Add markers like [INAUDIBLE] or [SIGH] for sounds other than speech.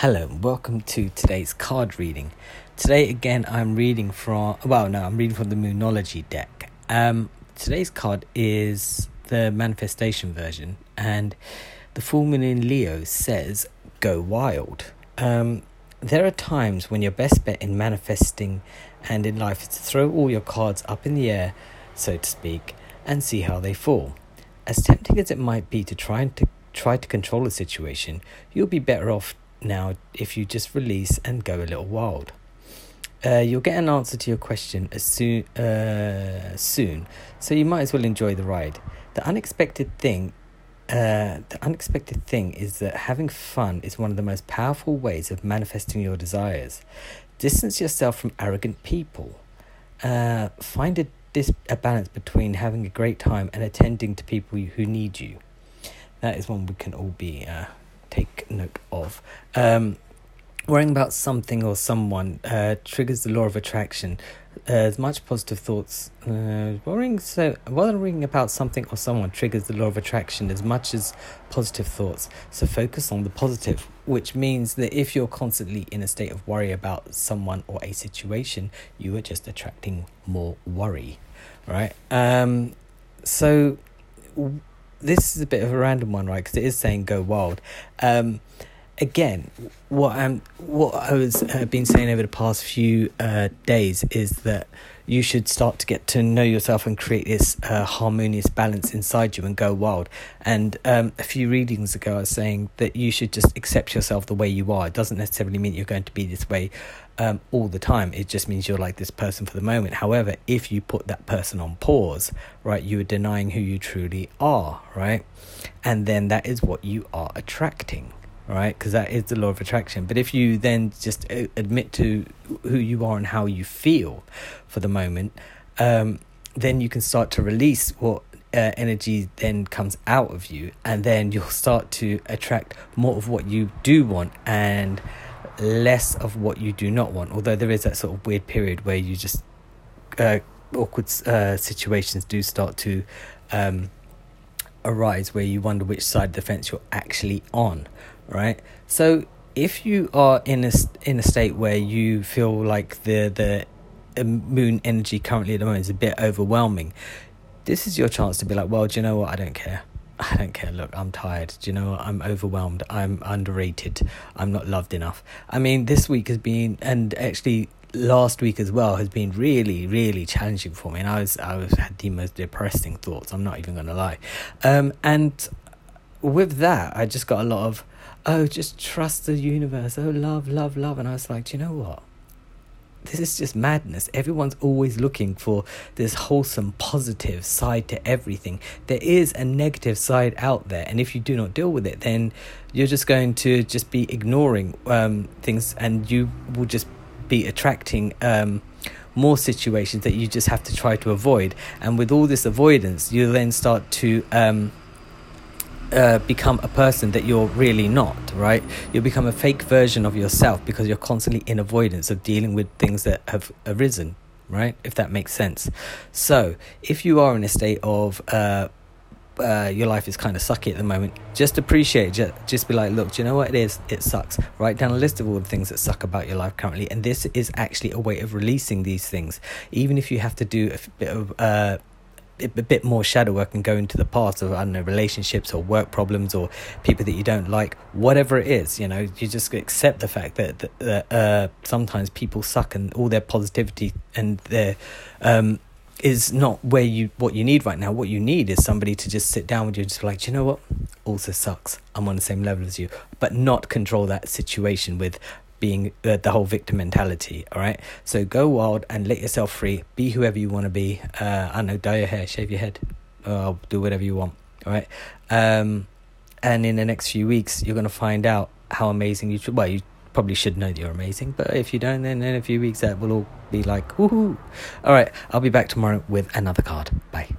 Hello, and welcome to today's card reading. Today, again, I'm reading from, well, no, I'm reading from the Moonology deck. Um, today's card is the manifestation version, and the full moon in Leo says, Go wild. Um, there are times when your best bet in manifesting and in life is to throw all your cards up in the air, so to speak, and see how they fall. As tempting as it might be to try and to try to control a situation, you'll be better off now if you just release and go a little wild. Uh, you'll get an answer to your question as soon, uh, soon, so you might as well enjoy the ride. The unexpected thing, uh, the unexpected thing is that having fun is one of the most powerful ways of manifesting your desires. Distance yourself from arrogant people. Uh, find a, dis- a balance between having a great time and attending to people who need you. That is one we can all be uh, take note of. Um, worrying about something or someone uh, triggers the law of attraction. Uh, as much positive thoughts, uh, worrying so worrying about something or someone triggers the law of attraction as much as positive thoughts. So focus on the positive, which means that if you're constantly in a state of worry about someone or a situation, you are just attracting more worry, right? Um, so this is a bit of a random one, right? Because it is saying go wild. Um, again, what I'm what I was uh, been saying over the past few uh, days is that you should start to get to know yourself and create this uh, harmonious balance inside you and go wild. And um, a few readings ago, I was saying that you should just accept yourself the way you are. It doesn't necessarily mean you're going to be this way um, all the time. It just means you're like this person for the moment. However, if you put that person on pause, right, you are denying who you truly are, right? And then that is what you are attracting right? Because that is the law of attraction. But if you then just uh, admit to who you are and how you feel for the moment, um, then you can start to release what uh, energy then comes out of you, and then you'll start to attract more of what you do want and less of what you do not want. Although there is that sort of weird period where you just uh, awkward uh, situations do start to um, arise where you wonder which side of the fence you're actually on, right? So if you are in a in a state where you feel like the the uh, moon energy currently at the moment is a bit overwhelming, this is your chance to be like, well, do you know what? I don't care. [LAUGHS] I don't care. Look, I'm tired. Do you know what? I'm overwhelmed. I'm underrated. I'm not loved enough. I mean, this week has been, and actually last week as well has been really, really challenging for me. And I was, I was had the most depressing thoughts. I'm not even going to lie. Um, and with that, I just got a lot of, oh, just trust the universe. Oh, love, love, love. And I was like, do you know what? This is just madness. Everyone's always looking for this wholesome, positive side to everything. There is a negative side out there, and if you do not deal with it, then you're just going to just be ignoring um, things, and you will just be attracting um, more situations that you just have to try to avoid. And with all this avoidance, you then start to um, uh, become a person that you're really not, right? You'll become a fake version of yourself because you're constantly in avoidance of dealing with things that have arisen, right? If that makes sense. So, if you are in a state of uh, uh, your life is kind of sucky at the moment, just appreciate Just, just be like, look, do you know what it is? It sucks. Write down a list of all the things that suck about your life currently, and this is actually a way of releasing these things. Even if you have to do a bit of uh, a bit more shadow work and go into the past of I don't know relationships or work problems or people that you don't like, whatever it is, you know, you just accept the fact that, that, that uh, sometimes people suck and all their positivity and their um, is not where you what you need right now. What you need is somebody to just sit down with you and just be like, you know what, also sucks. I'm on the same level as you, but not control that situation with being uh, the whole victim mentality. All right, so go wild and let yourself free. Be whoever you want to be. Uh, I know, dye your hair, shave your head, uh, do whatever you want. All right, um, and in the next few weeks, you're gonna find out how amazing you. Well, you probably should know that you're amazing. But if you don't, then in a few weeks that will all be like, woohoo. All right, I'll be back tomorrow with another card. Bye.